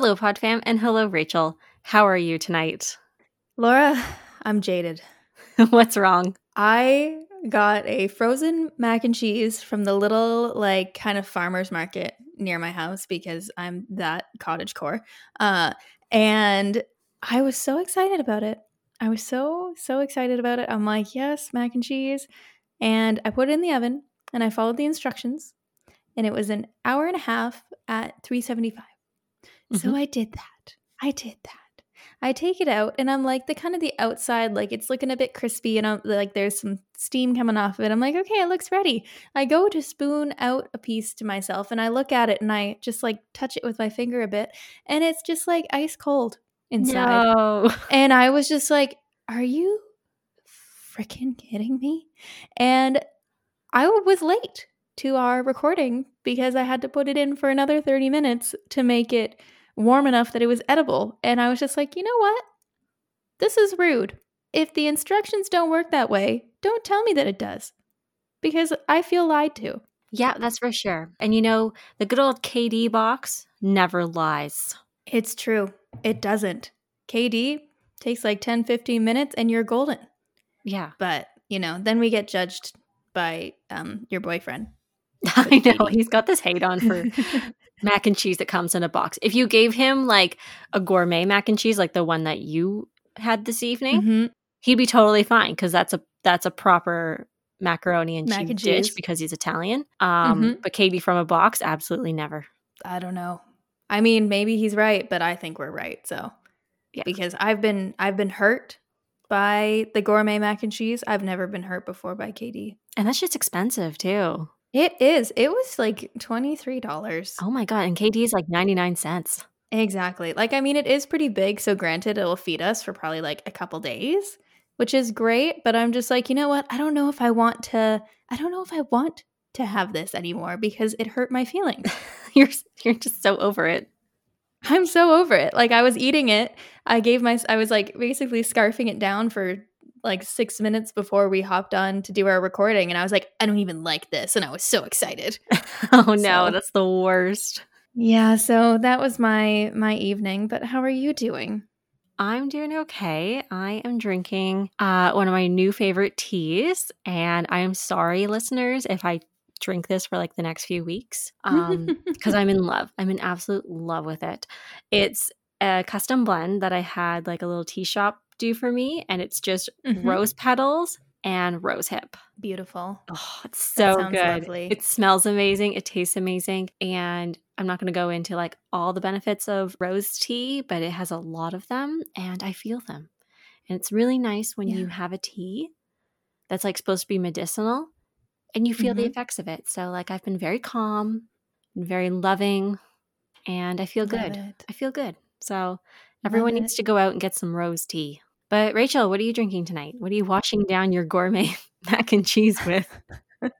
Hello, PodFam, and hello, Rachel. How are you tonight? Laura, I'm jaded. What's wrong? I got a frozen mac and cheese from the little, like, kind of farmer's market near my house because I'm that cottage core. Uh, and I was so excited about it. I was so, so excited about it. I'm like, yes, mac and cheese. And I put it in the oven and I followed the instructions. And it was an hour and a half at 375. So Mhm. I did that. I did that. I take it out and I'm like the kind of the outside, like it's looking a bit crispy and I'm like there's some steam coming off of it. I'm like, okay, it looks ready. I go to spoon out a piece to myself and I look at it and I just like touch it with my finger a bit and it's just like ice cold inside. No. And I was just like, are you freaking kidding me? And I was late to our recording because I had to put it in for another 30 minutes to make it warm enough that it was edible. And I was just like, you know what? This is rude. If the instructions don't work that way, don't tell me that it does because I feel lied to. Yeah, that's for sure. And you know, the good old KD box never lies. It's true. It doesn't. KD takes like 10, 15 minutes and you're golden. Yeah. But, you know, then we get judged by um, your boyfriend. I know. He's got this hate on for mac and cheese that comes in a box. If you gave him like a gourmet mac and cheese, like the one that you had this evening, Mhm. he'd be totally fine because that's a that's a proper macaroni and Mac cheese and dish because he's Italian. Um, Mhm. but KD from a box, absolutely never. I don't know. I mean, maybe he's right, but I think we're right. So, Yeah. because I've been I've been hurt by the gourmet mac and cheese. I've never been hurt before by KD. And that's just expensive too. It is. It was like twenty three dollars. Oh my god! And KD is like ninety nine cents. Exactly. Like I mean, it is pretty big. So granted, it'll feed us for probably like a couple days, which is great. But I'm just like, you know what? I don't know if I want to. I don't know if I want to have this anymore because it hurt my feelings. you're you're just so over it. I'm so over it. Like I was eating it. I gave my I was like basically scarfing it down for like 6 minutes before we hopped on to do our recording and I was like I don't even like this and I was so excited. Oh no, So- that's the worst. Yeah, so that was my my evening, but how are you doing? I'm doing okay. I am drinking uh, one of my new favorite teas, and I am sorry, listeners, if I drink this for like the next few weeks, because I'm in love. I'm in absolute love with it. It's a custom blend that I had like a little tea shop do for me, and it's just Mhm. rose petals and rose hip. Beautiful. Oh, it's so good. lovely. It smells amazing. It tastes amazing. And I'm not going to go into like all the benefits of rose tea, but it has a lot of them and I feel them. And it's really nice when you have a tea that's like supposed to be medicinal and you feel the Mhm. effects of it. So, like, I've been very calm and very loving and I feel Love good. it. I feel good. So, everyone Love needs it. to go out and get some rose tea. But, Rachel, what are you drinking tonight? What are you washing down your gourmet mac and cheese with?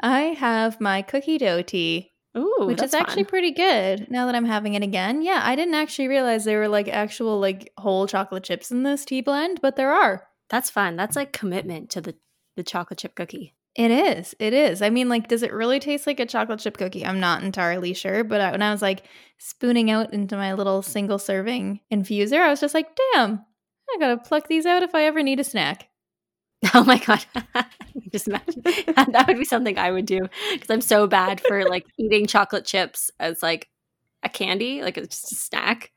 I have my cookie dough tea, Ooh, which is actually fun. pretty good now that I'm having it again. Yeah, I didn't actually realize there were like actual like whole chocolate chips in this tea blend, but there are. That's fun. That's like commitment to the the chocolate chip cookie. It is. It is. I mean, like, does it really taste like a chocolate chip cookie? I'm not entirely sure. But I, when I was like spooning out into my little single serving infuser, I was just like, damn, I gotta pluck these out if I ever need a snack. Oh my god! Just imagine that would be something I would do because I'm so bad for like eating chocolate chips as like a candy, like it's just a snack.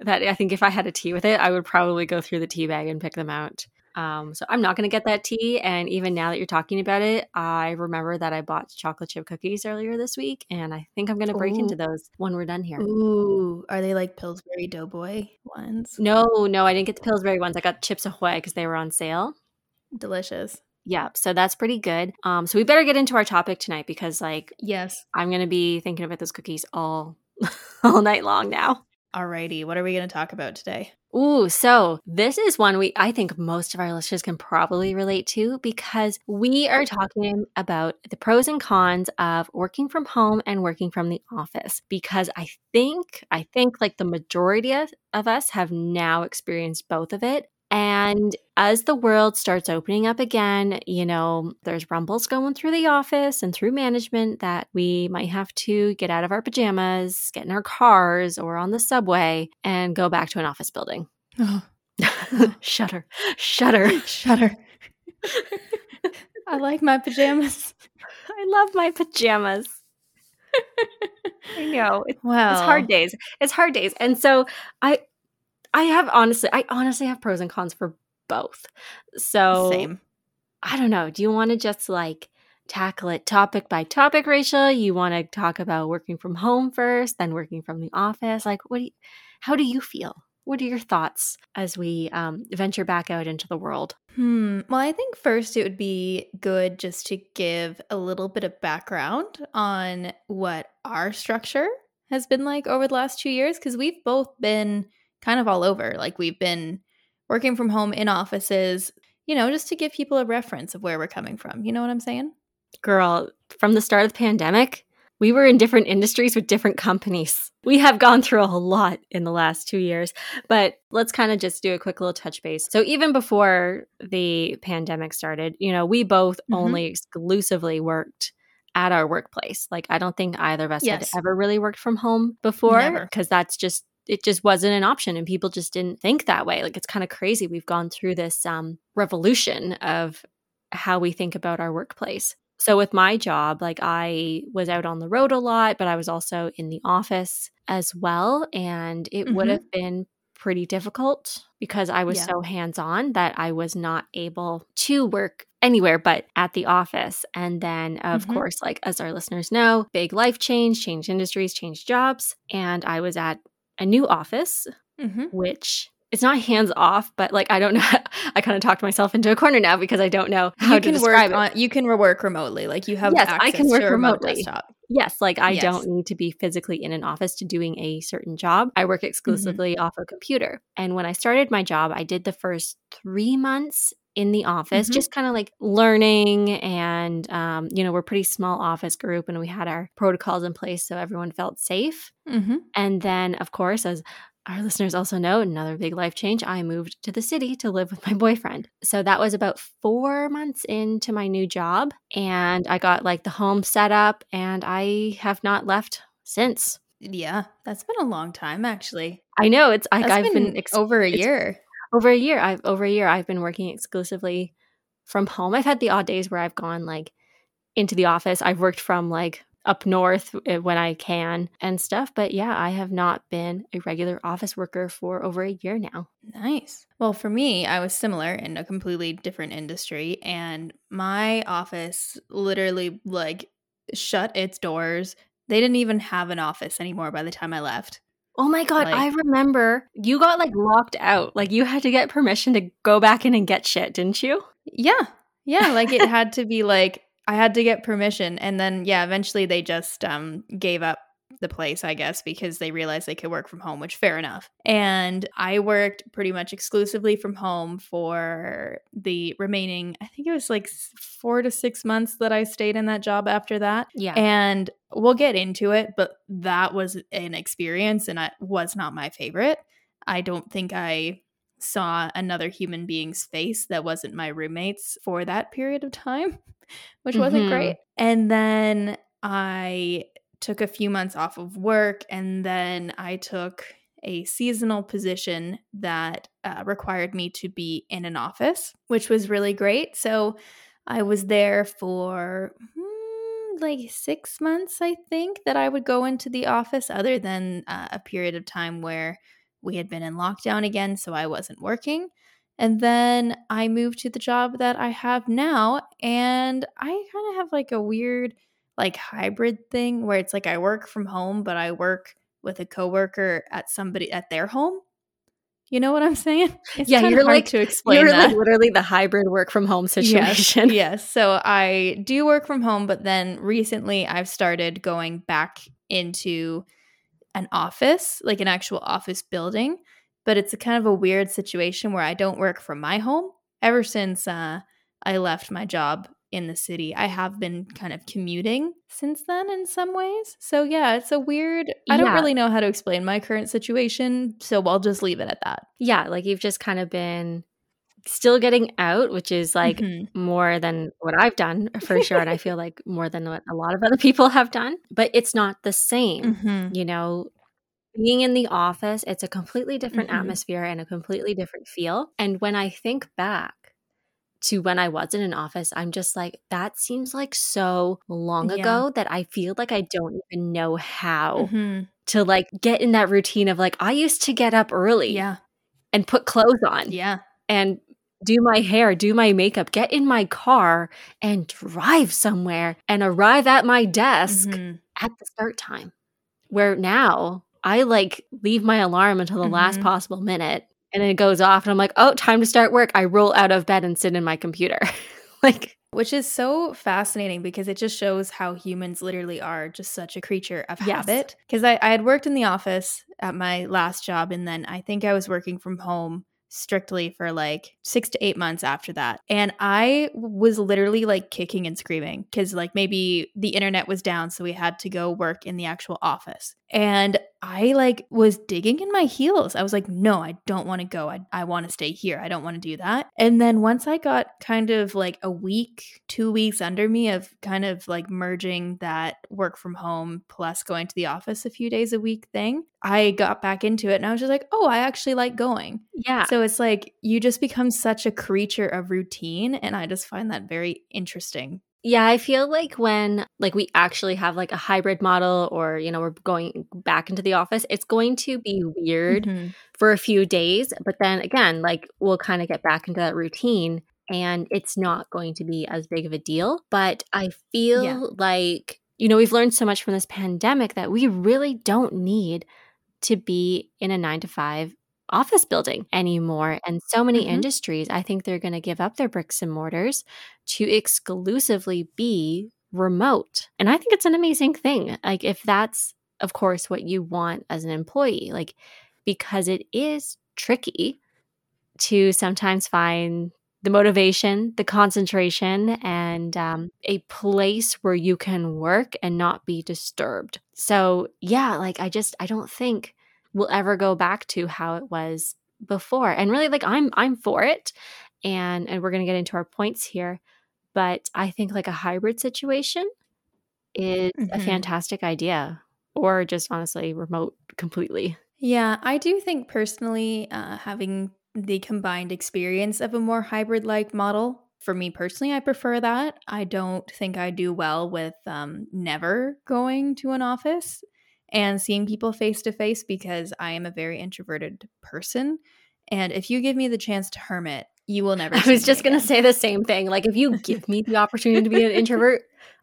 That I think if I had a tea with it, I would probably go through the tea bag and pick them out. Um, so I'm not going to get that tea. And even now that you're talking about it, I remember that I bought chocolate chip cookies earlier this week, and I think I'm going to break into those when we're done here. Ooh, are they like Pillsbury Doughboy ones? No, no, I didn't get the Pillsbury ones. I got Chips Ahoy because they were on sale. Delicious. Yeah, so that's pretty good. Um, so we better get into our topic tonight because like Yes. I'm gonna be thinking about those cookies all all night long now. Alrighty, what are we going to talk about today? Ooh, so this is one we I think most of our listeners can probably relate to because we are talking about the pros and cons of working from home and working from the office because I think I think like the majority of, of us have now experienced both of it And as the world starts opening up again, you know, there's rumbles going through the office and through management that we might have to get out of our pajamas, get in our cars or on the subway and go back to an office building. Oh, shudder, shudder, shudder. I like my pajamas. I love my pajamas. I know. It's, Well, it's hard days. It's hard days. And so I I have honestly I honestly have pros and cons for both. So Same. I don't know. Do you want to just like tackle it topic by topic, Rachel? You want to talk about working from home first, then working from the office? Like what do you, how do you feel? What are your thoughts as we um, venture back out into the world? Hmm. Well, I think first it would be good just to give a little bit of background on what our structure has been like over the last two years, because we've both been kind of all over. Like we've been working from home in offices, you know, just to give people a reference of where we're coming from. You know what I'm saying? Girl, from the start of the pandemic, we were in different industries with different companies. We have gone through a lot in the last two years, but let's kind of just do a quick little touch base. So, even before the pandemic started, you know, we both Mhm. only exclusively worked at our workplace. Like, I don't think either of us Yes. had ever really worked from home before because that's just it just wasn't an option and people just didn't think that way like it's kind of crazy we've gone through this um, revolution of how we think about our workplace so with my job, like I was out on the road a lot, but I was also in the office as well. And it would Mhm. have been pretty difficult because I was Yeah. so hands on that I was not able to work anywhere but at the office. And then, of Mhm. course, like as our listeners know, big life change, change industries, change jobs. And I was at a new office Mm-hmm. which it's not hands off, but like I don't know. I kind of talked myself into a corner now because I don't know how you to can describe work it. on. You can work remotely. Like you have Yes, access I can work to a remote remotely. desktop. Yes, like I Yes. don't need to be physically in an office to doing a certain job. I work exclusively off a computer. And when I started my job, I did the first three months in the office, Mhm. just kind of like learning. And, um, you know, we're a pretty small office group and we had our protocols in place so everyone felt safe. Mm-hmm. And then, of course, as our listeners also know, another big life change, I moved to the city to live with my boyfriend. So that was about four months into my new job. And I got like the home set up, and I have not left since. Yeah, that's been a long time actually. I know it's like I've been, been, ex- over a year. Over a year. I've over a year. I've been working exclusively from home. I've had the odd days where I've gone like into the office. I've worked from like up north uh, when I can and stuff. But yeah, I have not been a regular office worker for over a year now. Nice. Well, for me, I was similar in a completely different industry, and my office literally like shut its doors. They didn't even have an office anymore by the time I left. Oh my god, Like- I remember you got like locked out. Like you had to get permission to go back in and get shit, didn't you? Yeah. Yeah, like it had to be like I had to get permission and then yeah, eventually they just um gave up the place, I guess, because they realized they could work from home, which fair enough. And I worked pretty much exclusively from home for the remaining I think it was like 4 to 6 months that I stayed in that job after that. Yeah. And we'll get into it, but that was an experience and it was not my favorite. I don't think I saw another human being's face that wasn't my roommate's for that period of time, which wasn't Mhm. great. And then I took a few months off of work and then I took a seasonal position that uh, required me to be in an office, which was really great. So I was there for hmm, like six months, I think, that I would go into the office, other than uh, a period of time where we had been in lockdown again, so I wasn't working. And then I moved to the job that I have now, and I kind of have like a weird, like hybrid thing where it's like I work from home, but I work with a coworker at somebody at their home. You know what I'm saying? It's Yeah, you're hard like- to explain You're that. like literally the hybrid work from home Yes, situation. yes. So I do work from home, but then recently I've started going back into an office, like an actual office building. But it's a kind of a weird situation where I don't work from my home. Ever since uh, I left my job in the city, I have been kind of commuting since then in some ways. So yeah, it's a weird. I don't Yeah. really know how to explain my current situation, so I'll just leave it at that. Yeah, like you've just kind of been still getting out, which is like Mhm. more than what I've done for sure. and I feel like more than what a lot of other people have done, but it's not the same. Mhm. You know, being in the office, it's a completely different Mhm. atmosphere and a completely different feel. And when I think back to when I was in an office, I'm just like, that seems like so long Yeah. ago that I feel like I don't even know how Mhm. to like get in that routine of like, I used to get up early Yeah. and put clothes on Yeah. and do my hair, do my makeup, get in my car and drive somewhere and arrive at my desk Mhm. at the start time. Where now I like leave my alarm until the last Mhm. possible minute and it goes off and I'm like, oh, time to start work. I roll out of bed and sit in my computer. like, Which is so fascinating because it just shows how humans literally are just such a creature of Yes. habit. Because I, I had worked in the office at my last job, and then I think I was working from home strictly for like six to eight months after that. And I was literally like kicking and screaming because, like, maybe the internet was down. So we had to go work in the actual office. And I like was digging in my heels. I was like, no, I don't want to go. I, I want to stay here. I don't want to do that. And then once I got kind of like a week, two weeks under me of kind of like merging that work from home plus going to the office a few days a week thing, I got back into it and I was just like, oh, I actually like going. yeah. So it's like you just become such a creature of routine. And I just find that very interesting. Yeah, I feel like when like we actually have like a hybrid model or you know we're going back into the office, it's going to be weird Mhm. for a few days, but then again, like we'll kind of get back into that routine and it's not going to be as big of a deal, but I feel Yeah. like you know, we've learned so much from this pandemic that we really don't need to be in a 9 to 5 office building anymore. And so many Mhm. industries, I think they're going to give up their bricks and mortars to exclusively be remote. And I think it's an amazing thing. Like, if that's, of course, what you want as an employee, like, because it is tricky to sometimes find the motivation, the concentration, and um, a place where you can work and not be disturbed. So, yeah, like, I just, I don't think we'll ever go back to how it was before. And really, like, I'm, I'm for it. And, and we're going to get into our points here but I think like a hybrid situation is a Mhm. fantastic idea, or just honestly remote completely. Yeah, I do think personally, uh, having the combined experience of a more hybrid like model, for me personally, I prefer that. I don't think I do well with um, never going to an office and seeing people face to face because I am a very introverted person. And if you give me the chance to hermit, you will never. I was just going to say the same thing. Like, if you give me the opportunity to be an introvert,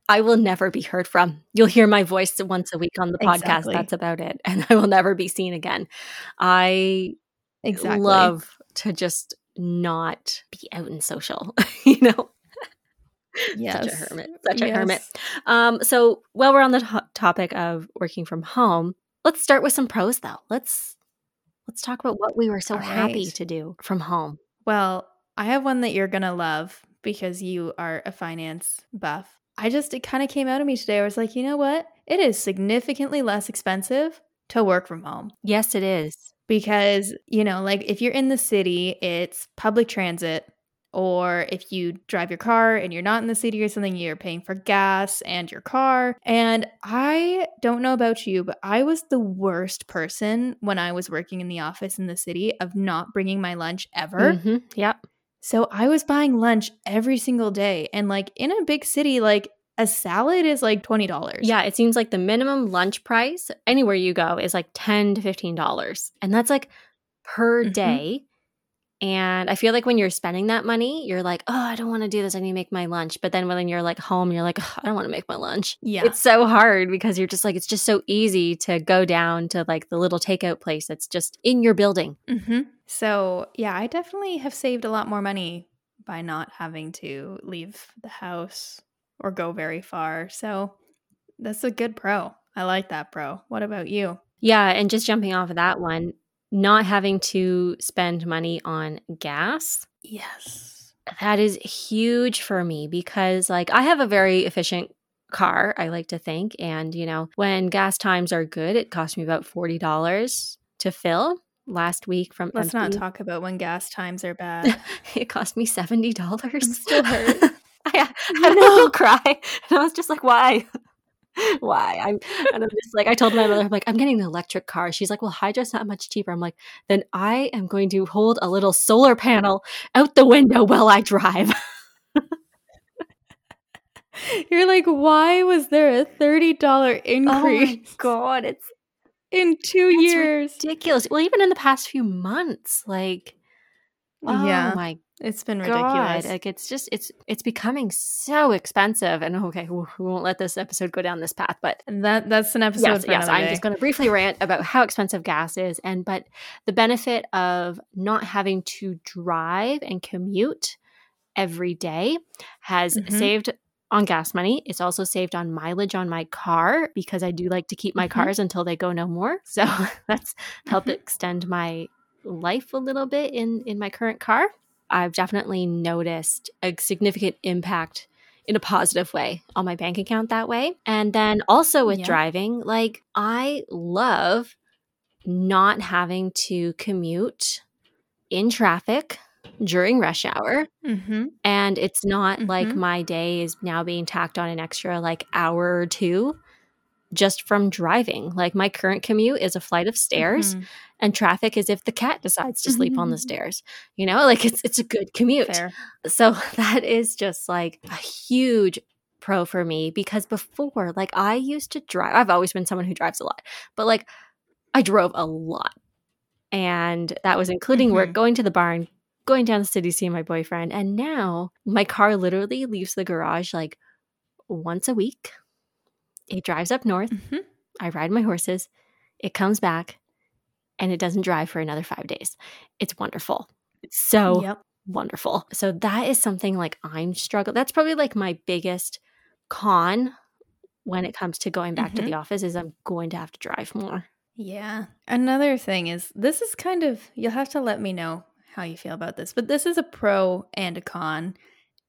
I will never be heard from. You'll hear my voice once a week on the podcast. Exactly. That's about it. And I will never be seen again. I exactly. love to just not be out and social, you know? Yes. Such a hermit. Such a Yes. hermit. Um, so while we're on the to- topic of working from home, let's start with some pros though. Let's let's talk about what we were so happy to do from home. Well, I have one that you're gonna love because you are a finance buff. I just it kind of came out of me today. I was like, you know what? It is significantly less expensive to work from home Yes, it is. because you know, like if you're in the city, it's public transit. Or if you drive your car and you're not in the city or something, you're paying for gas and your car. And I don't know about you, but I was the worst person when I was working in the office in the city of not bringing my lunch ever. Mhm. Yep. So I was buying lunch every single day. And like in a big city, like a salad is like $20. Yeah, it seems like the minimum lunch price anywhere you go is like ten to fifteen dollars, and that's like per Mhm. day. And I feel like when you're spending that money, you're like, oh, I don't want to do this. I need to make my lunch. But then when you're like home, you're like, "Ugh, I don't want to make my lunch. Yeah. It's so hard because you're just like, it's just so easy to go down to like the little takeout place that's just in your building. hmm So yeah, I definitely have saved a lot more money by not having to leave the house or go very far. So that's a good pro. I like that pro. What about you? Yeah. And just jumping off of that one, not having to spend money on gas. Yes. That is huge for me because, like, I have a very efficient car, I like to think. And, you know, when gas times are good, it costs me about $40 to fill. last week from Let's not talk about when gas times are bad. it cost me $70. still hurt. I had I had a little cry, and I was just like, "Why? Why?" I'm and I'm just like, I told my mother, I'm like, "I'm getting an electric car." She's like, "Well, Hydro's not much cheaper." I'm like, "Then I am going to hold a little solar panel out the window while I drive." You're like, why was there a thirty dollar Oh my increase god, it's in two it's years? ridiculous. Well, even in the past few months, like, oh Yeah, my it's been god ridiculous. like it's just it's it's becoming so expensive and okay we won't let this episode go down this path but that that's an episode yes yes i'm day. just going to briefly rant about how expensive gas is and but the benefit of not having to drive and commute every day has Mhm. saved on gas money it's also saved on mileage on my car because i do like to keep my Mhm. cars until they go no more so that's helped Mhm. extend my life a little bit in in my current car i've definitely noticed a significant impact in a positive way on my bank account that way and then also with Yeah. driving like i love not having to commute in traffic during rush hour Mm-hmm. and it's not like Mhm. my day is now being tacked on an extra like hour or two just from driving. Like my current commute is a flight of stairs Mhm. and traffic is if the cat decides to sleep on the stairs you know? Like it's it's a good commute. Fair. so that is just like a huge pro for me because before like i used to drive i've always been someone who drives a lot but like i drove a lot. And that was including work Mhm. going to the barn going down the city seeing my boyfriend. And now my car literally leaves the garage like once a week it drives up north Mhm. I ride my horses, it comes back, and it doesn't drive for another five days. It's wonderful. It's so Yep. wonderful. So that is something like I'm struggling. That's probably like my biggest con when it comes to going back to Mhm. the office is I'm going to have to drive more. Yeah. Another thing is this is kind of you'll have to let me know how you feel about this, but this is a pro and a con.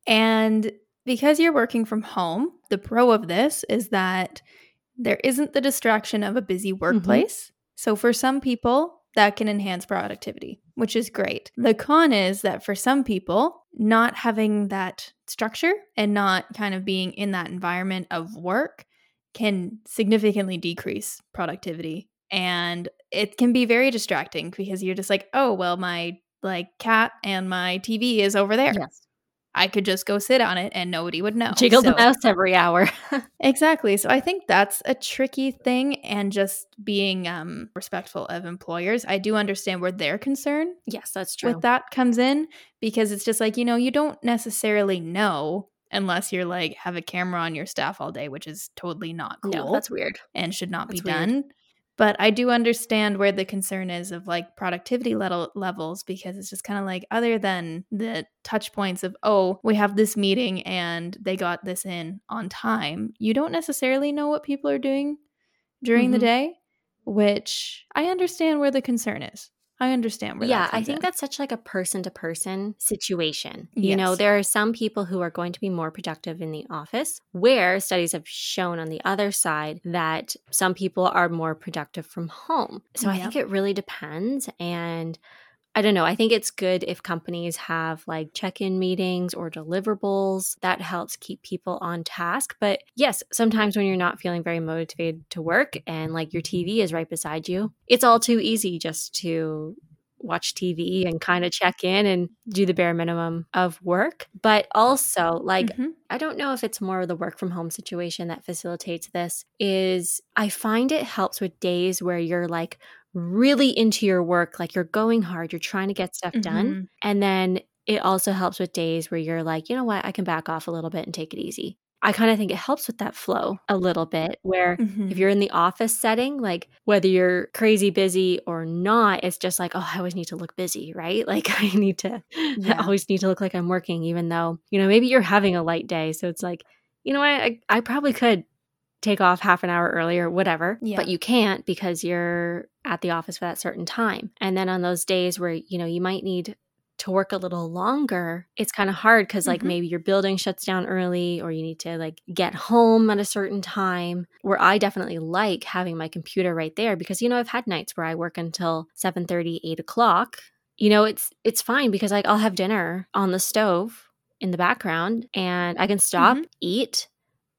And because you're working from home, the pro of this is that there isn't the distraction of a busy mm-hmm. workplace. So for some people, that can enhance productivity, which is great. The con is that for some people, not having that structure and not kind of being in that environment of work can significantly decrease productivity and it can be very distracting because you're just like oh well my like cat and my tv is over there Yes. I could just go sit on it and nobody would know Jiggle the mouse every hour. exactly so i think that's a tricky thing and just being um respectful of employers i do understand where their concern yes, that's true. with that comes in because it's just like you know you don't necessarily know unless you're like have a camera on your staff all day which is totally not cool No, that's weird. and should not That's be weird. done but i do understand where the concern is of like productivity level levels because it's just kind of like other than the touch points of oh we have this meeting and they got this in on time you don't necessarily know what people are doing during the Mhm. day which i understand where the concern is i understand where yeah i think in. that's such like a person to person situation. You know there are some people who are going to be more productive in the office where studies have shown on the other side that some people are more productive from home. So i think it really depends and I don't know. I think it's good if companies have like check in meetings or deliverables. That helps keep people on task. But yes, sometimes when you're not feeling very motivated to work and like your TV is right beside you, it's all too easy just to watch TV and kind of check in and do the bare minimum of work. But also, like, Mhm. I don't know if it's more of the work from home situation that facilitates this is I find it helps with days where you're like really into your work, like you're going hard, you're trying to get stuff done. Mhm. And then it also helps with days where you're like, you know what, I can back off a little bit and take it easy. I kind of think it helps with that flow a little bit where Mhm. if you're in the office setting, like whether you're crazy busy or not, it's just like, oh, I always need to look busy, right? Like I need to, Yeah. I always need to look like I'm working, even though, you know, maybe you're having a light day. So it's like, you know what, I, I probably could take off half an hour earlier, whatever, Yeah. but you can't because you're at the office for that certain time. And then on those days where, you know, you might need to work a little longer, it's kind of hard because like Mhm. maybe your building shuts down early or you need to like get home at a certain time. Where I definitely like having my computer right there because you know I've had nights where I work until 7 30, 8 o'clock. You know, it's it's fine because like I'll have dinner on the stove in the background and I can stop, Mhm. eat,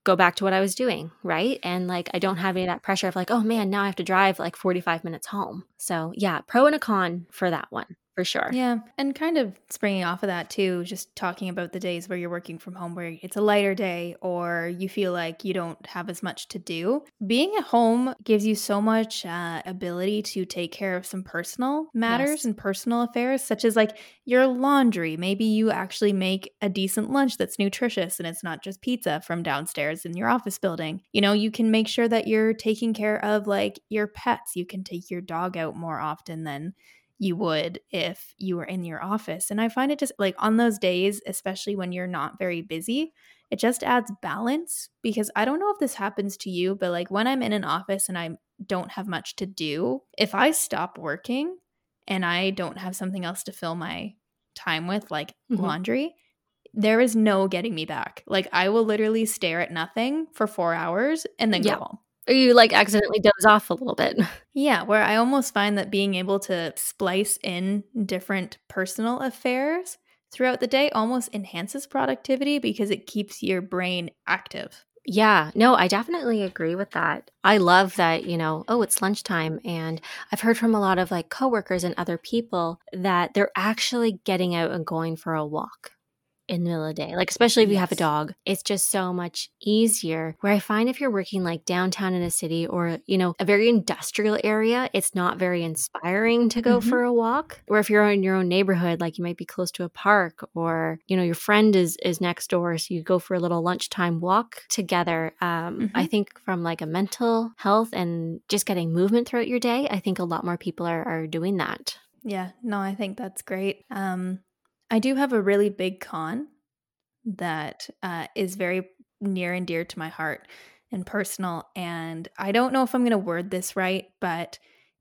go back to what I was doing, right? And like I don't have any of that pressure of like, oh man, now I have to drive like 45 minutes home. So yeah, pro and a con for that one for sure. Yeah. And kind of springing off of that too, just talking about the days where you're working from home where it's a lighter day or you feel like you don't have as much to do. Being at home gives you so much uh, ability to take care of some personal matters Yes. and personal affairs, such as like your laundry. Maybe you actually make a decent lunch that's nutritious and it's not just pizza from downstairs in your office building. You know, you can make sure that you're taking care of like your pets. You can take your dog out more often than you would if you were in your office. And I find it just like on those days, especially when you're not very busy, it just adds balance because I don't know if this happens to you, but like when I'm in an office and I don't have much to do, if I stop working and I don't have something else to fill my time with, like Mhm. laundry, there is no getting me back. Like I will literally stare at nothing for four hours and then Yeah. go home. Or you like accidentally doze off a little bit. Yeah, where I almost find that being able to splice in different personal affairs throughout the day almost enhances productivity because it keeps your brain active. Yeah, no, I definitely agree with that. I love that, you know, oh, it's lunchtime. And I've heard from a lot of like coworkers and other people that they're actually getting out and going for a walk in the middle of the day. Like, especially if you have a dog, it's just so much easier. Where I find if you're working like downtown in a city or, you know, a very industrial area, it's not very inspiring to go Mhm. for a walk. Or if you're in your own neighborhood, like you might be close to a park or, you know, your friend is is next door. So you go for a little lunchtime walk together. Um, I Mhm. think from like a mental health and just getting movement throughout your day, I think a lot more people are, are doing that. Yeah, no, I think that's great. Um, I do have a really big con that uh, is very near and dear to my heart and personal. And I don't know if I'm going to word this right, but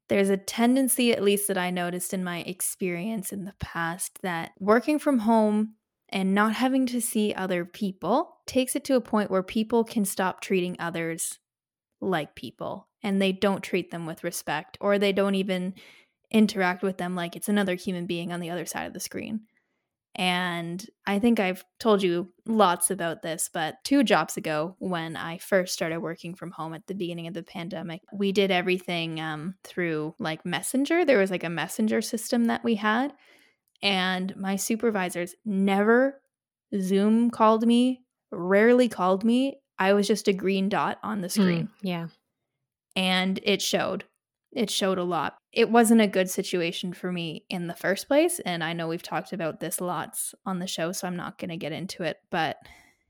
there's a tendency, at least that I noticed in my experience in the past, that working from home and not having to see other people takes it to a point where people can stop treating others like people and they don't treat them with respect or they don't even interact with them like it's another human being on the other side of the screen. And I think I've told you lots about this, but two jobs ago, when I first started working from home at the beginning of the pandemic, we did everything um, through like Messenger. There was like a Messenger system that we had. And my supervisors never Zoom called me, rarely called me. I was just a green dot on the screen Mm, yeah. and it showed. It showed a lot. It wasn't a good situation for me in the first place. And I know we've talked about this lots on the show, so I'm not going to get into it. But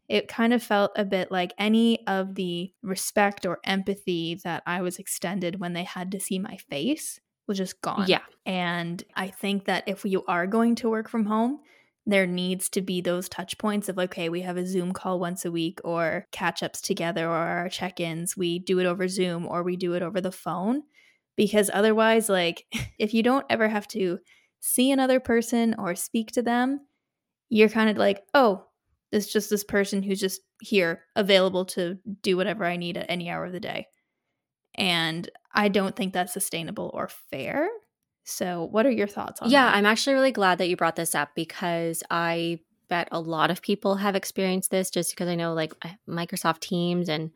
it kind of felt a bit like any of the respect or empathy that I was extended when they had to see my face was just gone. Yeah. And I think that if you are going to work from home, there needs to be those touch points of okay, we have a Zoom call once a week or catch ups together or our check ins. We do it over Zoom or we do it over the phone. Because otherwise, like, if you don't ever have to see another person or speak to them, you're kind of like, oh, it's just this person who's just here, available to do whatever I need at any hour of the day. And I don't think that's sustainable or fair. So, what are your thoughts on Yeah, that? I'm actually really glad that you brought this up because I bet a lot of people have experienced this just because I know like Microsoft Teams and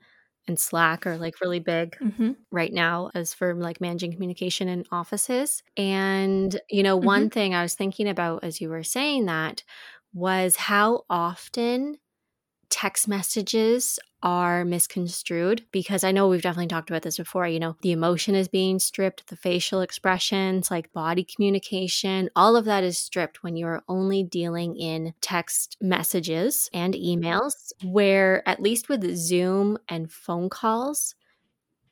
and Slack are like really big Mm-hmm. right now as for like managing communication in offices. And you know, one thing I was thinking about as you were saying that was how often text messages are misconstrued because I know we've definitely talked about this before. You know, the emotion is being stripped, the facial expressions, like body communication, all of that is stripped when you're only dealing in text messages and emails, where at least with Zoom and phone calls,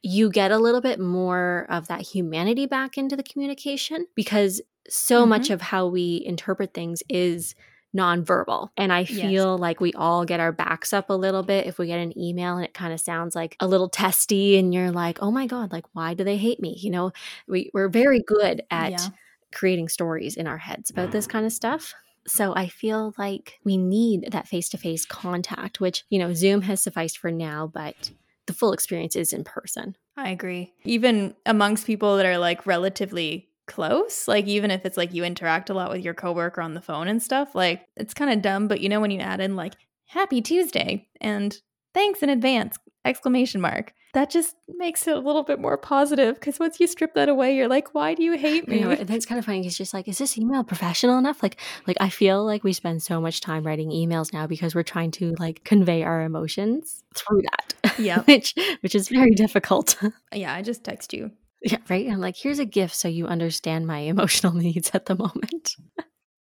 you get a little bit more of that humanity back into the communication because so much mm-hmm. of how we interpret things is nonverbal. And I Yes. feel like we all get our backs up a little bit if we get an email and it kind of sounds like a little testy and you're like, oh my God, like, why do they hate me? You know, we, we're very good at Yeah. creating stories in our heads about this mm. kind of stuff. So I feel like we need that face to face contact, which, you know, Zoom has sufficed for now, but the full experience is in person. I agree. Even amongst people that are like relatively close, like even if it's like you interact a lot with your coworker on the phone and stuff, like it's kind of dumb, but you know when you add in like happy Tuesday and thanks in advance! exclamation mark that just makes it a little bit more positive because once you strip that away you're like why do you hate me you know, that's kind of funny it's just like is this email professional enough? Like like i feel like we spend so much time writing emails now because we're trying to like convey our emotions through that yeah which which is very difficult. Yeah i just text you yeah right? I'm like here's a gift so you understand my emotional needs at the moment.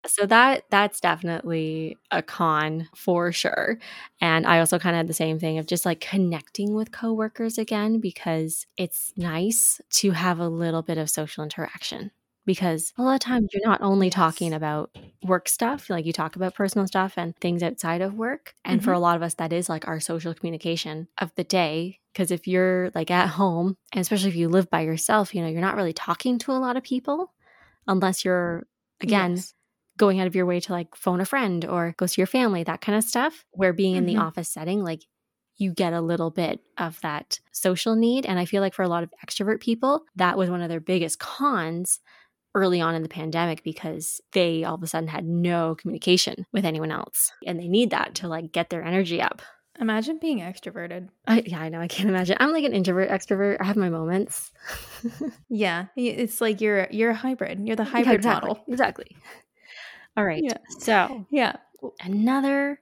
So that that's definitely a con for sure. And I also kind of had the same thing of just like connecting with coworkers again because it's nice to have a little bit of social interaction because a lot of times you're not only talking about work stuff, like you talk about personal stuff and things outside of work. And for Mhm. a lot of us, that is like our social communication of the day. Because if you're like at home, and especially if you live by yourself, you know, you're not really talking to a lot of people unless you're, again, Yes. going out of your way to like phone a friend or go see your family, that kind of stuff. Where being in the Mhm. office setting, like you get a little bit of that social need. And I feel like for a lot of extrovert people, that was one of their biggest cons early on in the pandemic because they all of a sudden had no communication with anyone else and they need that to like get their energy up. imagine being extroverted I, yeah, I know. I can't imagine. I'm like an introvert, extrovert. I have my moments. yeah it's like you're you're a hybrid you're the Yeah, hybrid exactly, model Exactly. All right. Yeah. So yeah another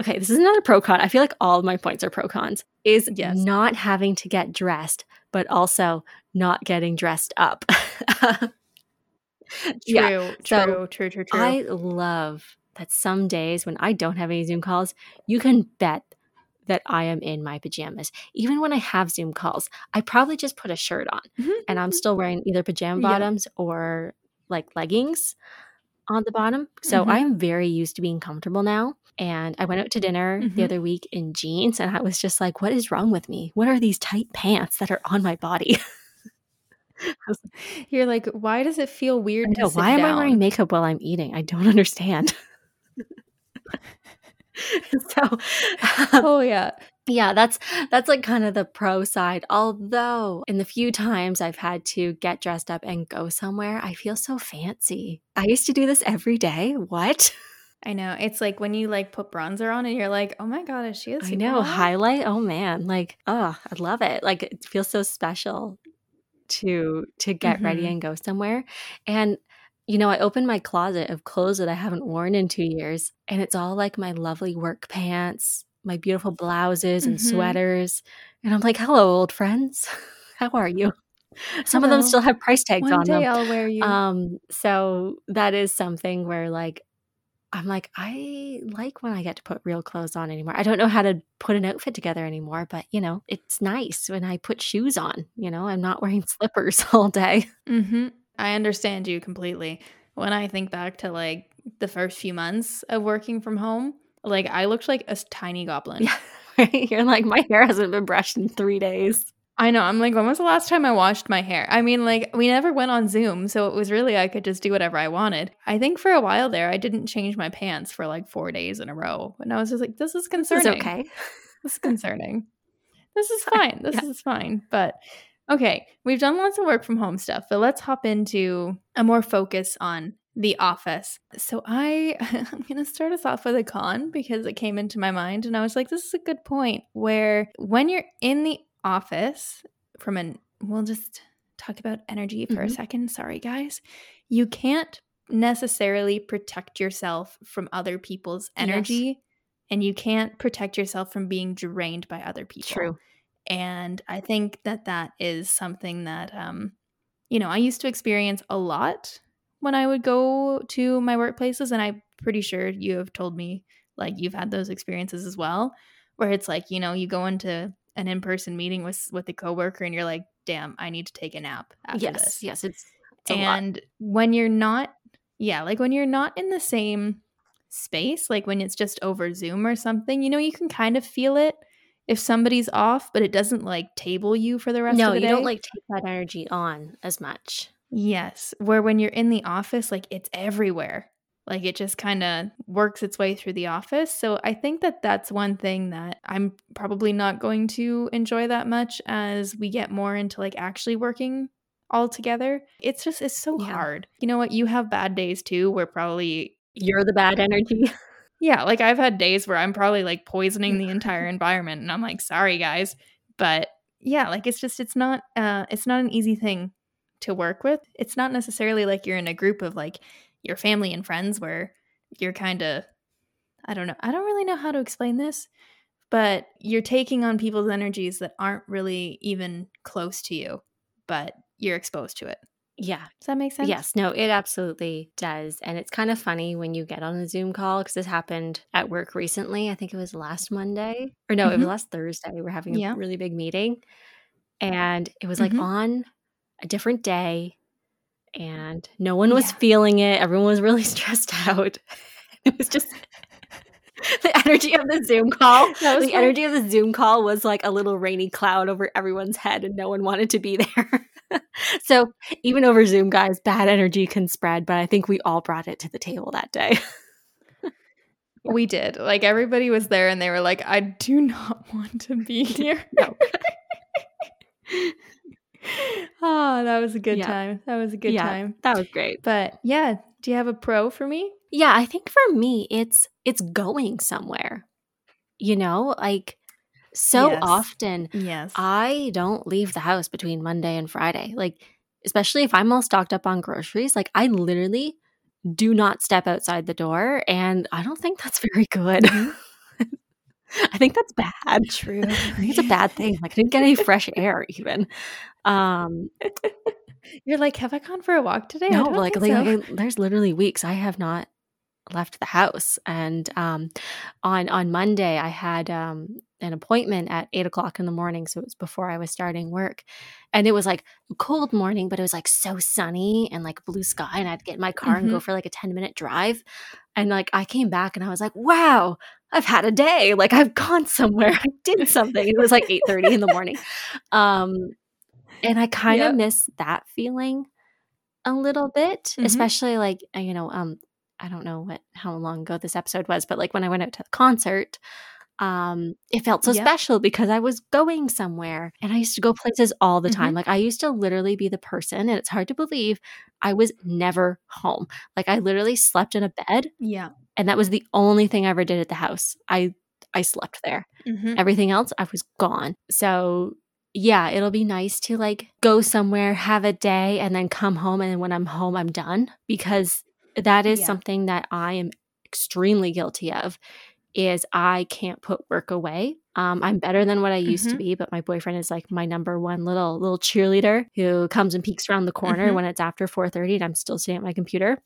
okay this is another pro con i feel like all of my points are pro cons is Yes. not having to get dressed but also not getting dressed up true Yeah, so true true true true i love that some days when i don't have any zoom calls you can bet that i am in my pajamas even when i have zoom calls i probably just put a shirt on Mhm. and i'm still wearing either pajama Yeah. bottoms or like leggings on the bottom. So Mhm. I am very used to being comfortable now. And I went out to dinner Mhm. the other week in jeans and I was just like, what is wrong with me? What are these tight pants that are on my body? you're like why does it feel weird know, why am I wearing makeup while I'm eating? I don't understand. so um, oh yeah. yeah that's that's like kind of the pro side. Although in the few times i've had to get dressed up and go somewhere i feel so fancy. I used to do this every day? What? I know. It's like when you like put bronzer on and you're like, oh my god, is she a i know highlight oh man like oh i love it. Like it feels so special to to get ready Mhm. and go somewhere and you know i opened my closet of clothes that i haven't worn in two years and it's all like my lovely work pants my beautiful blouses and Mhm. sweaters and i'm like hello old friends how are you some of them still have price tags One on day them I'll wear you. um so that is something where like i'm like i like when i get to put real clothes on anymore i don't know how to put an outfit together anymore but you know it's nice when i put shoes on you know i'm not wearing slippers all day hmm I understand you completely. When I think back to like the first few months of working from home, like I looked like a tiny goblin. yeah right? you're like my hair hasn't been brushed in three days I know. I'm like, when was the last time I washed my hair? I mean, like, we never went on Zoom, so it was really, I could just do whatever I wanted. I think for a while there, I didn't change my pants for like four days in a row. And I was just like, this is this concerning. is okay This is concerning. this is Fine. fine. This Yeah. is fine. But okay, we've done lots of work from home stuff, but let's hop into a more focus on the office. So I I'm going to start us off with a con because it came into my mind and I was like this is a good point where when you're in the office from an we'll just talk about energy for a Mhm. second. Sorry guys. You can't necessarily protect yourself from other people's Yes. energy and you can't protect yourself from being drained by other people. true And I think that that is something that, um, you know, I used to experience a lot when I would go to my workplaces. And I'm pretty sure you have told me, like, you've had those experiences as well, where it's like, you know, you go into an in person meeting with, with a coworker and you're like, damn, I need to take a nap after yes this. yes it's, it's a lot. And when you're not, yeah, like when you're not in the same space, like when it's just over Zoom or something, you know, you can kind of feel it if somebody's off, but it doesn't like table you for the rest no of the day. No, you don't like take that energy on as much Yes, where when you're in the office, like it's everywhere. Like it just kind of works its way through the office. So I think that that's one thing that I'm probably not going to enjoy that much as we get more into like actually working all together. It's just it's so Yeah. hard. You know what? You have bad days too where probably You're the bad energy. yeah, like I've had days where I'm probably like poisoning the entire environment and I'm like, "Sorry guys." But yeah, like it's just it's not uh it's not an easy thing to work with. It's not necessarily like you're in a group of like your family and friends where you're kind of I don't know. I don't really know how to explain this, but you're taking on people's energies that aren't really even close to you, but you're exposed to it. yeah. Does that make sense? Yes, no, it absolutely does. And it's kind of funny when you get on a Zoom call because this happened at work recently. I think it was last Monday, or no, it was Mhm. last Thursday. We were having a Yeah. really big meeting, and it was like Mhm. on a different day, and no one was Yeah. feeling it. Everyone was really stressed out. It was just the energy of the Zoom call. The energy of the Zoom call was like a little rainy cloud over everyone's head, and no one wanted to be there. so even over Zoom, guys, bad energy can spread, but I think we all brought it to the table that day. We did. Like everybody was there and they were like, I do not want to be here. No. Oh, that was a good Yeah. time. That was a good Yeah. time. that was great. But yeah, do you have a pro for me? Yeah, I think for me, it's it's going somewhere. You know, like so Yes. often Yes. I don't leave the house between Monday and Friday. Like, especially if I'm all stocked up on groceries, like I literally do not step outside the door. And I don't think that's very good. Mhm. I think that's bad. True. I think it's a bad thing. Like I didn't get any fresh air even. Um You're like, have I gone for a walk today? No, like, so. like, there's literally weeks I have not left the house. And um on on Monday I had um an appointment at eight o'clock in the morning. So it was before I was starting work. And it was like a cold morning, but it was like so sunny and like blue sky. And I had to get in my car and go for like a 10 minute drive. And like I came back and I was like, wow, I've had a day. Like I've gone somewhere. I did something. It was like eight thirty in the morning. Um and I kind of Yep. miss that feeling a little bit, Mhm. especially like uh, you know, um, I don't know what how long ago this episode was, but like when I went out to the concert, um, it felt so Yep. special because I was going somewhere, and I used to go places all the time. Mhm. Like I used to literally be the person, and it's hard to believe I was never home. Like I literally slept in a bed, Yeah. and that was the only thing I ever did at the house. I I slept there Mhm. everything else i was gone so yeah it'll be nice to like go somewhere have a day and then come home and when i'm home i'm done because that is Yeah. something that i am extremely guilty of is i can't put work away um, i'm better than what i used to Mhm. be but my boyfriend is like my number one little little cheerleader who comes and peeks around the corner Mhm. when it's after 4.30 and i'm still sitting at my computer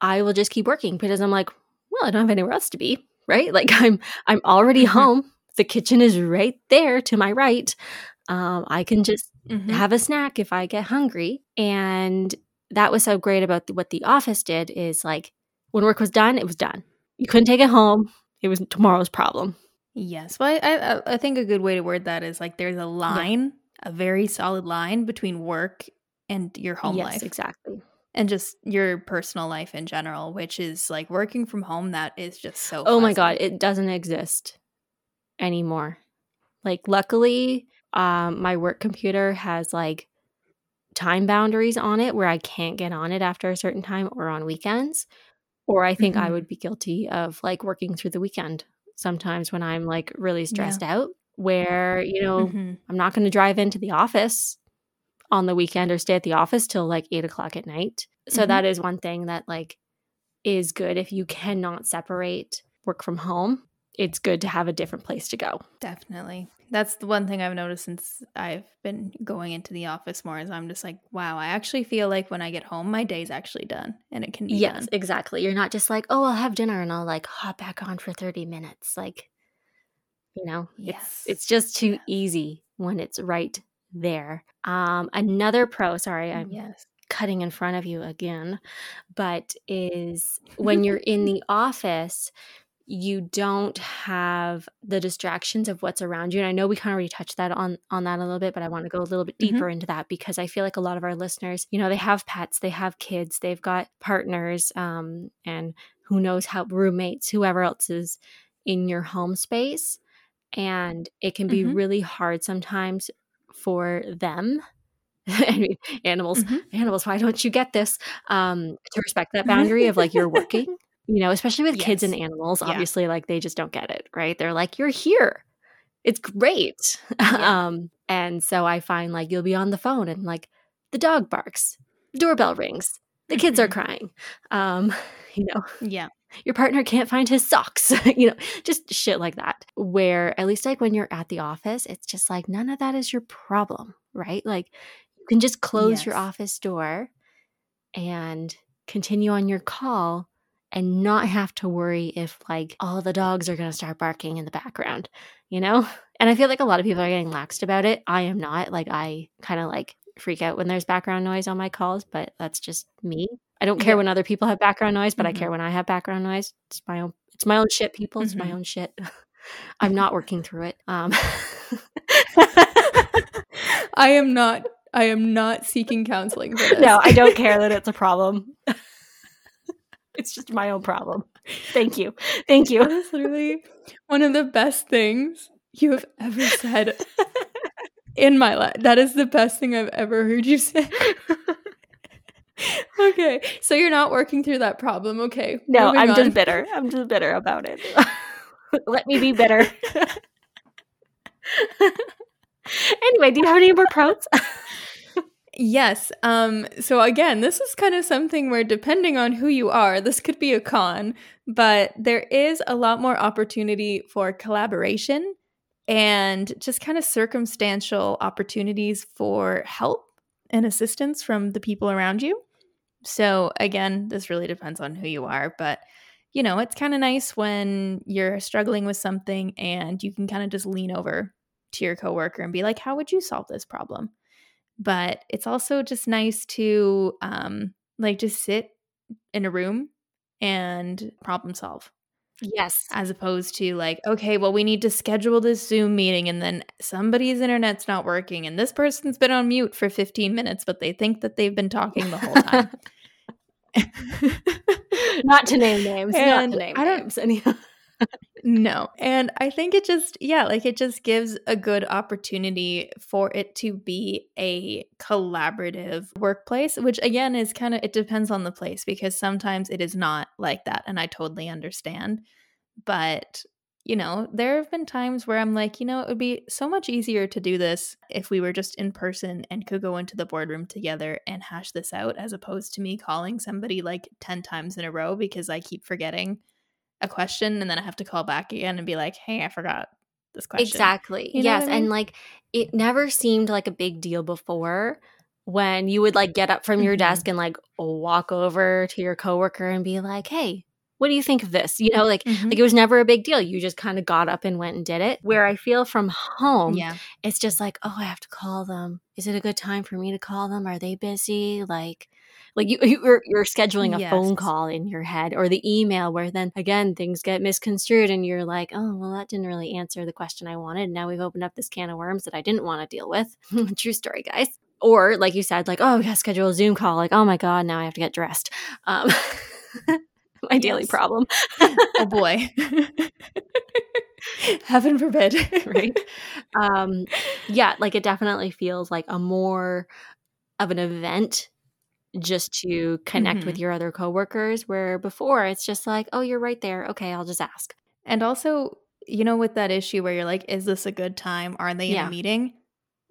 i will just keep working because i'm like well i don't have anywhere else to be right like i'm i'm already home the kitchen is right there to my right um, i can just Mhm. have a snack if i get hungry and that was so great about the, what the office did is like when work was done it was done you couldn't take it home it was tomorrow's problem Yes. Well, I, I I think a good way to word that is like there's a line, a very solid line between work and your home yes life exactly and just your personal life in general, which is like working from home. That is just so. oh my god it doesn't exist anymore like luckily um, my work computer has like time boundaries on it where i can't get on it after a certain time or on weekends or i think i Mhm. would be guilty of like working through the weekend sometimes when i'm like really stressed out where you know Mhm. i'm not going to drive into the office on the weekend or stay at the office till like eight o'clock at night so Mhm. that is one thing that like is good if you cannot separate work from home it's good to have a different place to go Definitely. That's the one thing I've noticed since I've been going into the office more is I'm just like, wow, I actually feel like when I get home, my day's actually done and it can be yes done. exactly you're not just like oh i'll have dinner and i'll like hop back on for 30 minutes like you know Yes. it's it's just too easy when it's right there um another pro sorry i'm Yes. cutting in front of you again, but is when you're in the office, you don't have the distractions of what's around you and i know we kind of already touched that on on that a little bit but i want to go a little bit Mhm. deeper into that because i feel like a lot of our listeners you know they have pets they have kids they've got partners um and who knows how roommates whoever else is in your home space and it can be Mhm. really hard sometimes for them I mean, animals Mhm. animals why don't you get this um to respect that boundary of like you're working you know especially with kids and Yes. animals Yeah. obviously like they just don't get it right they're like you're here it's great Yeah. um and so i find like you'll be on the phone and like the dog barks doorbell rings the kids are Mhm. crying um you know Yeah. your partner can't find his socks you know just shit like that where at least like when you're at the office it's just like none of that is your problem right like you can just close your office door and continue on your call and not have to worry if like all the dogs are going to start barking in the background you know? And i feel like a lot of people are getting laxed about it. I am not. Like i kind of like freak out when there's background noise on my calls but that's just me. I don't care Yeah. when other people have background noise but i Mhm. care when i have background noise. It's my own it's my own shit people. It's my Mhm. own shit. I'm not working through it. Um I am not I am not seeking counseling for this. no i don't care that it's a problem it's just my own problem thank you thank you is literally one of the best things you have ever said in my life. That is the best thing I've ever heard you say. okay, so you're not working through that problem. Okay, no i'm on. just bitter i'm just bitter about it let me be bitter anyway do you have any more pros Yes. Um, so again, this is kind of something where depending on who you are, this could be a con, but there is a lot more opportunity for collaboration and just kind of circumstantial opportunities for help and assistance from the people around you. So again, this really depends on who you are, but you know, it's kind of nice when you're struggling with something and you can kind of just lean over to your coworker and be like, "How would you solve this problem?" But it's also just nice to um like just sit in a room and problem solve yes. as opposed to like okay well we need to schedule this zoom meeting and then somebody's internet's not working and this person's been on mute for 15 minutes but they think that they've been talking the whole time. Not to name names not to name I don't- names No. And I think it just, yeah, like it just gives a good opportunity for it to be a collaborative workplace, which again is kind of, it depends on the place because sometimes it is not like that. And I totally understand. But, you know, there have been times where I'm like, you know, it would be so much easier to do this if we were just in person and could go into the boardroom together and hash this out as opposed to me calling somebody like 10 times in a row because I keep forgetting a question and then I have to call back again and be like, "Hey, I forgot this question." Exactly. You know yes. I mean? And like it never seemed like a big deal before when you would like get up from your Mhm. desk and like walk over to your coworker and be like, hey, what do you think of this? You know, like Mhm. like it was never a big deal. You just kind of got up and went and did it. Where I feel from home, yeah. it's just like, oh, I have to call them. Is it a good time for me to call them? Are they busy? Like, like you you're, you're scheduling a phone call in your head or the email where then again things get misconstrued and you're like, oh, well, that didn't really answer the question I wanted. And now we've opened up this can of worms that I didn't want to deal with. True story, guys. Or like you said, like, oh, we gotta schedule a Zoom call. Like, oh my god, now I have to get dressed. Um, my daily problem. Oh boy. Heaven forbid. right um yeah like it definitely feels like a more of an event just to connect with Mhm. your other coworkers where before it's just like oh you're right there okay i'll just ask And also, you know, with that issue where you're like, "Is this a good time? Are they in Yeah. a meeting?"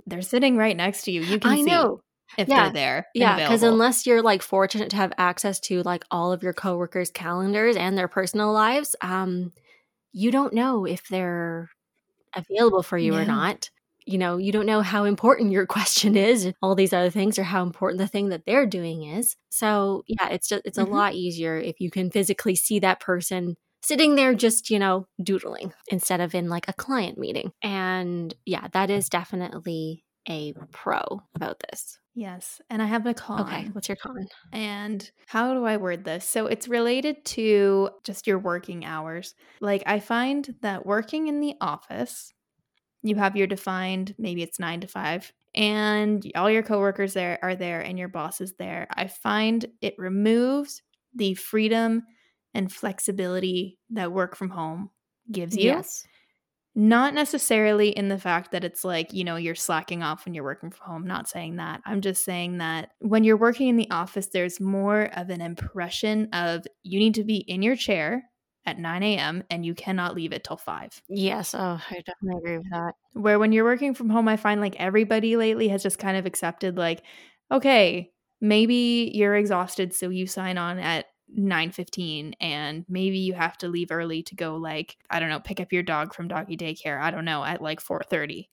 They're sitting right next to you. You can i see know if Yeah. they're there. yeah because unless you're like fortunate to have access to like all of your coworkers calendars and their personal lives um you don't know if they're available for you or not you know you don't know how important your question is all these other things or how important the thing that they're doing is so yeah it's just it's a Mhm. lot easier if you can physically see that person sitting there just you know doodling instead of in like a client meeting and yeah that is definitely a pro about this Yes. And I have a con. Okay, what's your con? And how do I word this? So it's related to just your working hours. Like I find that working in the office, you have your defined, maybe it's nine to five, and all your coworkers there are there and your boss is there. I find it removes the freedom and flexibility that work from home gives you. Yes. Not necessarily in the fact that it's like, you know, you're slacking off when you're working from home. Not saying that. I'm just saying that when you're working in the office, there's more of an impression of you need to be in your chair at 9 a.m. and you cannot leave it till 5. Yes. Oh, I definitely agree with that. Where when you're working from home, I find like everybody lately has just kind of accepted, like, okay, maybe you're exhausted, so you sign on at 9:15 and maybe you have to leave early to go like I don't know pick up your dog from doggy daycare I don't know at like 4:30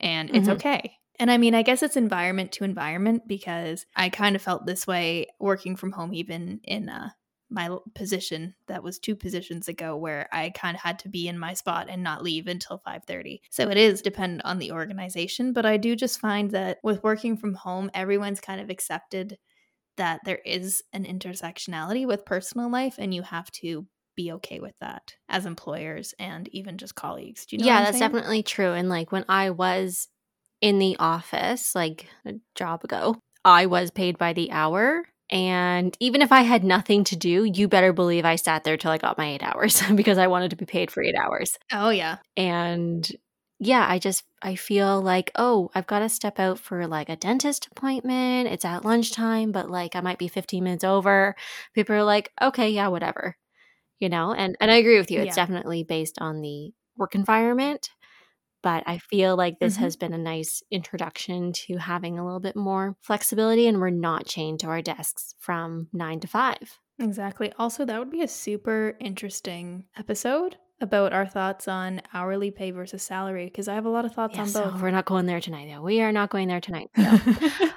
and it's Mhm. okay. And I mean I guess it's environment to environment because I kind of felt this way working from home even in uh my position that was two positions ago where I kind of had to be in my spot and not leave until 5:30. So it is dependent on the organization, but I do just find that with working from home everyone's kind of accepted that there is an intersectionality with personal life and you have to be okay with that as employers and even just colleagues. Do you know yeah, that's saying? definitely true. And like when I was in the office, like a job ago, I was paid by the hour. And even if I had nothing to do, you better believe I sat there till I got my eight hours because I wanted to be paid for eight hours. Oh yeah. And yeah, I just I feel like, oh, I've got to step out for like a dentist appointment. It's at lunchtime, but like I might be 15 minutes over. People are like, okay, yeah, whatever. You know, and and I agree with you. It's Yeah. definitely based on the work environment. But I feel like this Mhm. has been a nice introduction to having a little bit more flexibility and we're not chained to our desks from nine to five. Exactly. Also, that would be a super interesting episode about our thoughts on hourly pay versus salary because I have a lot of thoughts Yeah, on so both. we're not going there tonight, though. We are not going there tonight. So.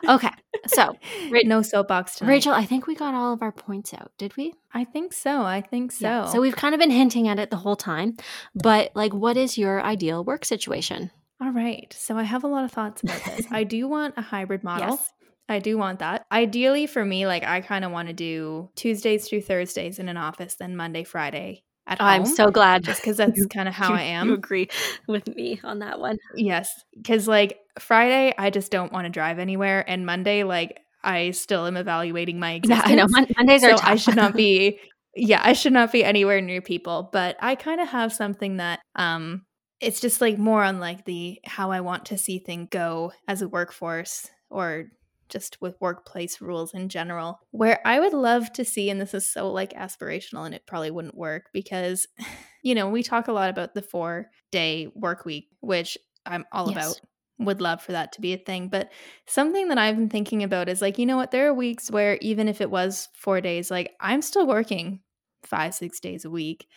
Okay, so, Ra- no soapbox tonight. Rachel, I think we got all of our points out, did we? I think so. I think so. Yeah. So we've kind of been hinting at it the whole time, but like, what is your ideal work situation? All right. So I have a lot of thoughts about this. I do want a hybrid model. Yes. I do want that. Ideally for me, like I kind of want to do Tuesdays through Thursdays in an office, then Monday, Friday at home. I'm so glad just because that's kind of how you- I am. You agree with me on that one. Yes, because like Friday, I just don't want to drive anywhere, and Monday, like I still am evaluating my Yeah. I know. Mon- Mondays are so tough. I should not be. Yeah, I should not be anywhere near people. But I kind of have something that um, it's just like more on like the how I want to see things go as a workforce or just with workplace rules in general. Where I would love to see, and this is so like aspirational, and it probably wouldn't work because, you know, we talk a lot about the four day work week, which I'm all Yes. about. Would love for that to be a thing. But something that I've been thinking about is like, you know what? There are weeks where even if it was four days, like I'm still working five, six days a week.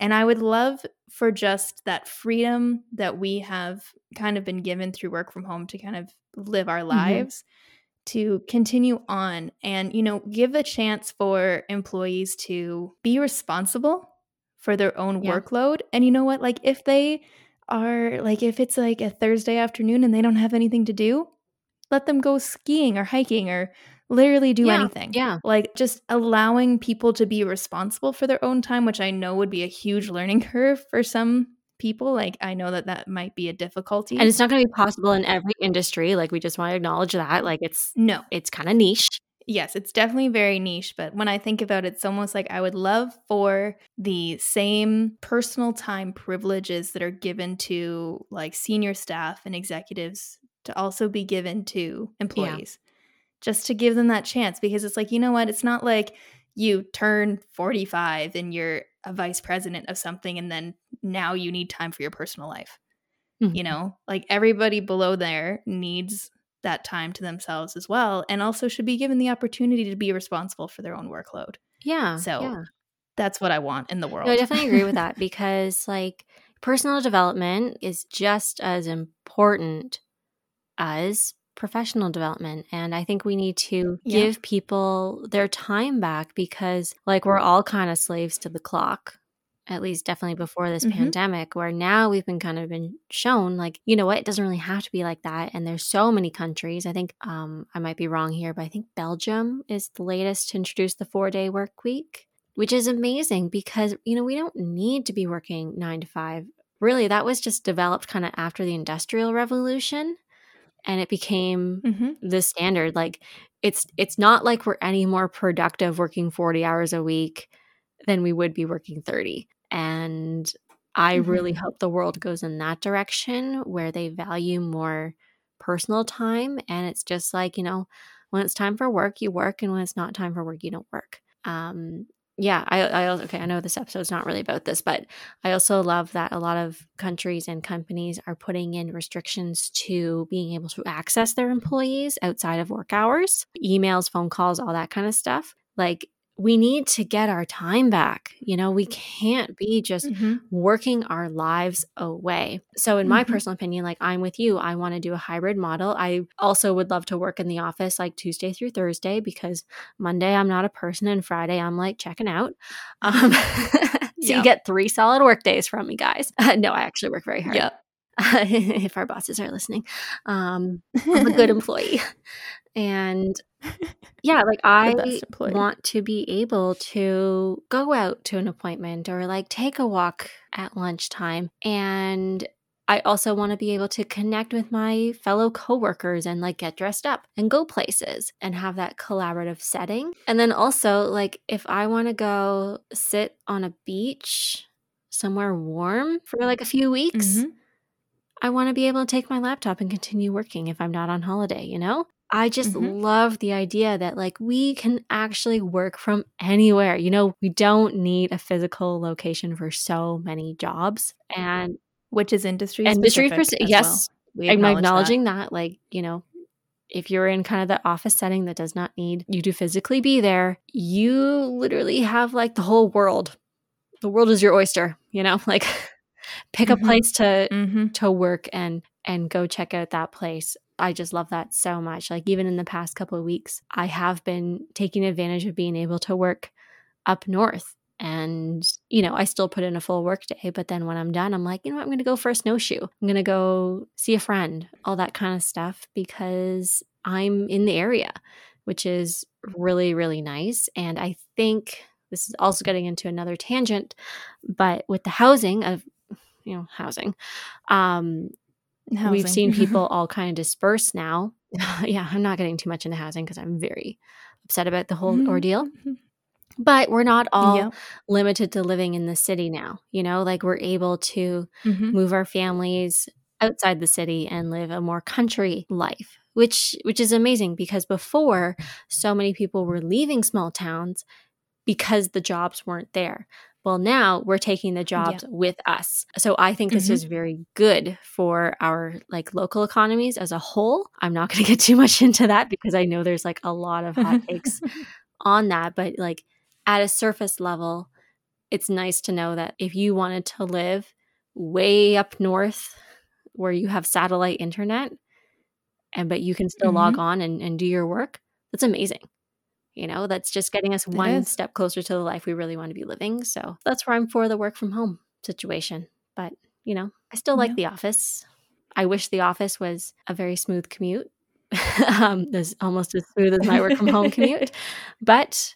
And I would love for just that freedom that we have kind of been given through work from home to kind of live our mm-hmm. lives to continue on and, you know, give a chance for employees to be responsible for their own Yeah. workload. And you know what? Like, if they are, like, if it's like a Thursday afternoon and they don't have anything to do, let them go skiing or hiking or literally do Yeah, anything. yeah. Like, just allowing people to be responsible for their own time, which I know would be a huge learning curve for some people. Like, I know that that might be a difficulty. And it's not going to be possible in every industry. Like, we just want to acknowledge that. Like, it's no, it's kind of niche. Yes, it's definitely very niche, but when I think about it, it's almost like I would love for the same personal time privileges that are given to like senior staff and executives to also be given to employees. Just to give them that chance because it's like, you know what? It's not like you turn 45 and you're a vice president of something and then now you need time for your personal life. Mhm. You know, like everybody below there needs that time to themselves as well and also should be given the opportunity to be responsible for their own workload. Yeah. So, yeah. That's what I want in the world. No, I definitely agree with that because like personal development is just as important as professional development and I think we need to Yeah. give people their time back because like we're all kind of slaves to the clock at least definitely before this Mhm. pandemic, where now we've been kind of been shown like, you know what, it doesn't really have to be like that. And there's so many countries. I think um, I might be wrong here, but I think Belgium is the latest to introduce the four day work week, which is amazing because, you know, we don't need to be working nine to five. Really, that was just developed kind of after the Industrial Revolution and it became Mhm. the standard like it's it's not like we're any more productive working 40 hours a week than we would be working 30 and i really Mhm. hope the world goes in that direction where they value more personal time and it's just like you know when it's time for work you work and when it's not time for work you don't work um yeah i i okay i know this episode's not really about this but I also love that a lot of countries and companies are putting in restrictions to being able to access their employees outside of work hours, emails, phone calls, all that kind of stuff. Like, we need to get our time back. You know, we can't be just Mhm. working our lives away. So, in my Mhm. personal opinion, like I'm with you, I want to do a hybrid model. I also would love to work in the office like Tuesday through Thursday because Monday I'm not a person and Friday I'm like checking out. Um, so Yeah. you get three solid work days from me, guys. no, I actually work very hard. Yep. if our bosses are listening, um, I'm a good employee. And yeah, like I want to be able to go out to an appointment or like take a walk at lunchtime. And I also want to be able to connect with my fellow coworkers and like get dressed up and go places and have that collaborative setting. And then also, like, if I want to go sit on a beach somewhere warm for like a few weeks, Mhm. I want to be able to take my laptop and continue working if I'm not on holiday, you know? I just Mhm. love the idea that like we can actually work from anywhere. You know, we don't need a physical location for so many jobs. And Which is industry industry pers- yes, well. We I'm acknowledge that. acknowledging that. like, you know, if you're in kind of the office setting that does not need you to physically be there, you literally have like the whole world. The world is your oyster, you know? Like pick a Mhm. place to Mhm. to work and and go check out that place. I just love that so much. Like even in the past couple of weeks, I have been taking advantage of being able to work up north. And, you know, I still put in a full work day, but then when I'm done, I'm like, you know what, I'm going to go for a snowshoe. I'm going to go see a friend, all that kind of stuff because I'm in the area, which is really, really nice. And I think this is also getting into another tangent, but with the housing of, you know, housing, um, we've seen people all kind of disperse now. yeah, I'm not getting too much into housing because I'm very upset about the whole ordeal. But we're not all Yep. limited to living in the city now. You know, like we're able to Mhm. move our families outside the city and live a more country life which which is amazing because before so many people were leaving small towns because the jobs weren't there well now we're taking the jobs with us so i think this Mhm. is very good for our like local economies as a whole i'm not going to get too much into that because i know there's like a lot of hot takes on that but like at a surface level it's nice to know that if you wanted to live way up north where you have satellite internet and but you can still log Mhm. on and, and do your work that's amazing you know that's just getting us one step closer to the life we really want to be living so that's where i'm for the work from home situation but you know i still like Yeah. the office i wish the office was a very smooth commute um this almost as smooth as my work from home commute but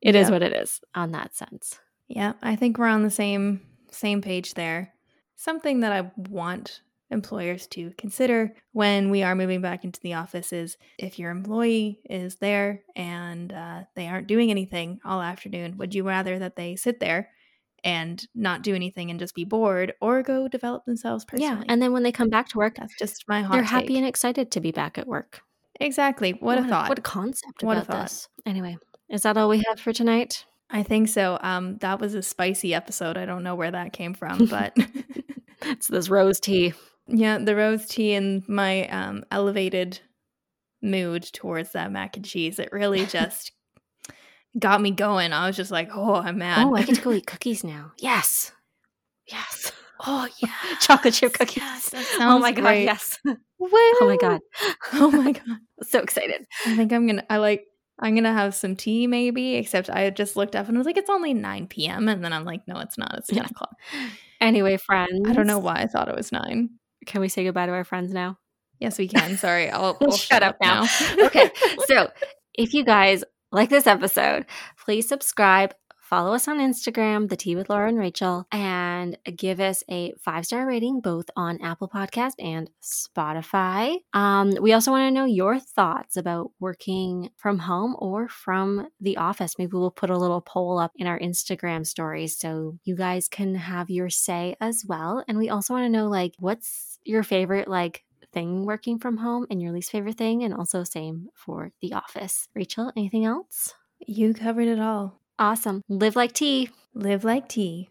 it is what it is on that sense Yeah, I think we're on the same same page there. Something that I want employers to consider when we are moving back into the office is if your employee is there and uh, they aren't doing anything all afternoon, would you rather that they sit there and not do anything and just be bored, or go develop themselves personally? yeah and then when they come back to work that's just my hot they're take. happy and excited to be back at work exactly. What, a thought. what a concept What a about thought. this anyway is that all we have for tonight I think so. Um, that was a spicy episode. I don't know where that came from, but it's this rose tea yeah, the rose tea and my um, elevated mood towards that mac and cheese. It really just got me going. I was just like, oh, I'm mad. oh i get to go eat cookies now yes yes oh yeah, chocolate chip cookies Yes, that oh my god great. yes Woo! oh my god Oh my god. so excited I think I'm gonna. I like. I'm gonna have some tea maybe, except I just looked up and was like, it's only 9 p.m. And then I'm like, no, it's not. It's 10 o'clock. Anyway, friends. I don't know why I thought it was 9. Can we say goodbye to our friends now? Yes, we can. Sorry. I'll, I'll shut, up, now. okay. So if you guys like this episode, please subscribe, follow us on Instagram, The Tea with Laura and Rachel, and give us a five star rating both on Apple Podcast and Spotify. Um, we also want to know your thoughts about working from home or from the office. Maybe we'll put a little poll up in our Instagram stories so you guys can have your say as well. And we also want to know like what's your favorite like thing working from home and your least favorite thing, and also same for the office. Rachel, anything else? You covered it all. Awesome. Live like tea. Live like tea.